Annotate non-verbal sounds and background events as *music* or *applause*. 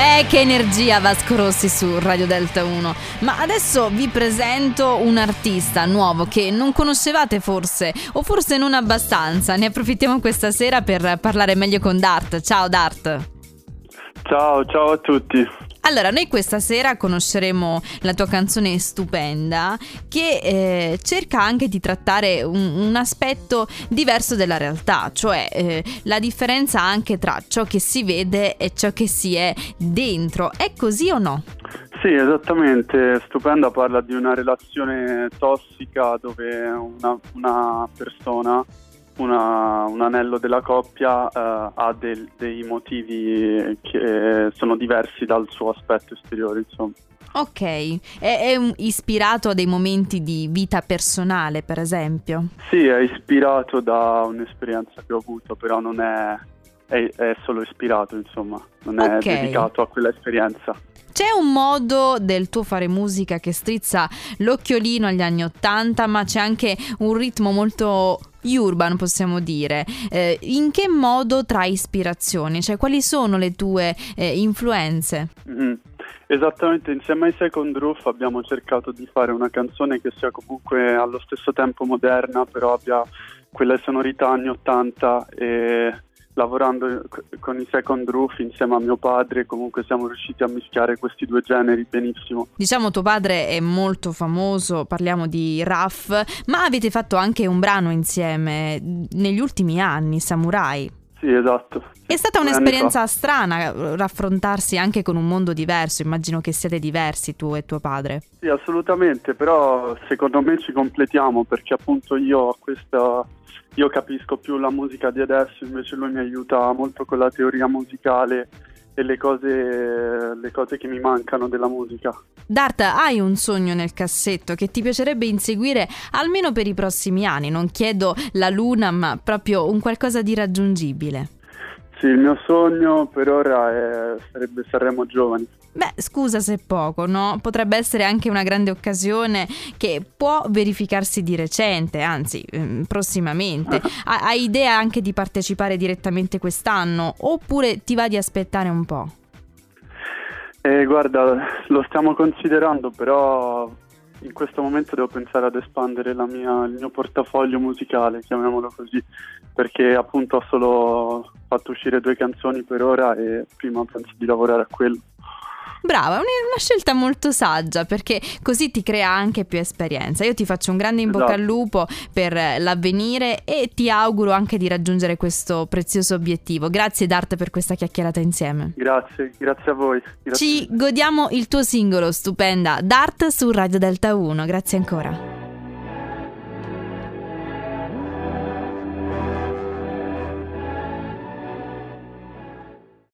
Eh, che energia Vasco Rossi su Radio Delta 1. Ma adesso vi presento un artista nuovo che non conoscevate forse, o forse non abbastanza. Ne approfittiamo questa sera per parlare meglio con Dart. Ciao Dart. Ciao, ciao a tutti. Allora, noi questa sera conosceremo la tua canzone stupenda che eh, cerca anche di trattare un, un, aspetto diverso della realtà, cioè eh, la differenza anche tra ciò che si vede e ciò che si è dentro. È così o no? Sì, esattamente. Stupenda parla di una relazione tossica dove una, una persona una, un anello della coppia uh, ha del, dei motivi che sono diversi dal suo aspetto esteriore, insomma. Ok, è, è ispirato a dei momenti di vita personale, per esempio? Sì, è ispirato da un'esperienza che ho avuto, però non è, è, è solo ispirato, insomma, non è okay. dedicato a quella esperienza. C'è un modo del tuo fare musica che strizza l'occhiolino agli anni Ottanta, ma c'è anche un ritmo molto urban, possiamo dire. Eh, in che modo trai ispirazione? Cioè, quali sono le tue eh, influenze? Mm-hmm. Esattamente, insieme ai Second Roof abbiamo cercato di fare una canzone che sia comunque allo stesso tempo moderna, però abbia quelle sonorità anni 80 e lavorando con i Second Roof insieme a mio padre comunque siamo riusciti a mischiare questi due generi benissimo. Diciamo tuo padre è molto famoso, parliamo di Raff, ma avete fatto anche un brano insieme negli ultimi anni, Samurai. Sì, esatto. È stata un'esperienza strana raffrontarsi anche con un mondo diverso, immagino che siete diversi tu e tuo padre. Sì, assolutamente, però secondo me ci completiamo perché appunto io ho questa io capisco più la musica di adesso, invece lui mi aiuta molto con la teoria musicale e le cose, le cose che mi mancano della musica. Dart, hai un sogno nel cassetto che ti piacerebbe inseguire almeno per i prossimi anni? Non chiedo la luna, ma proprio un qualcosa di raggiungibile. Sì, il mio sogno per ora è, sarebbe Sanremo Giovani. Beh, scusa se poco, no? Potrebbe essere anche una grande occasione che può verificarsi di recente, anzi, ehm, prossimamente. *laughs* hai idea anche di partecipare direttamente quest'anno oppure ti va di aspettare un po'? Eh, guarda, lo stiamo considerando, però in questo momento devo pensare ad espandere mia, il mio portafoglio musicale, chiamiamolo così, perché appunto ho solo fatto uscire due canzoni per ora e prima penso di lavorare a quello. Brava, è una scelta molto saggia perché così ti crea anche più esperienza. Io ti faccio un grande in bocca esatto. al lupo per l'avvenire e ti auguro anche di raggiungere questo prezioso obiettivo. Grazie Dart per questa chiacchierata insieme. Grazie, grazie a voi. Grazie. Ci godiamo il tuo singolo stupenda Dart su Radio Delta 1. Grazie ancora.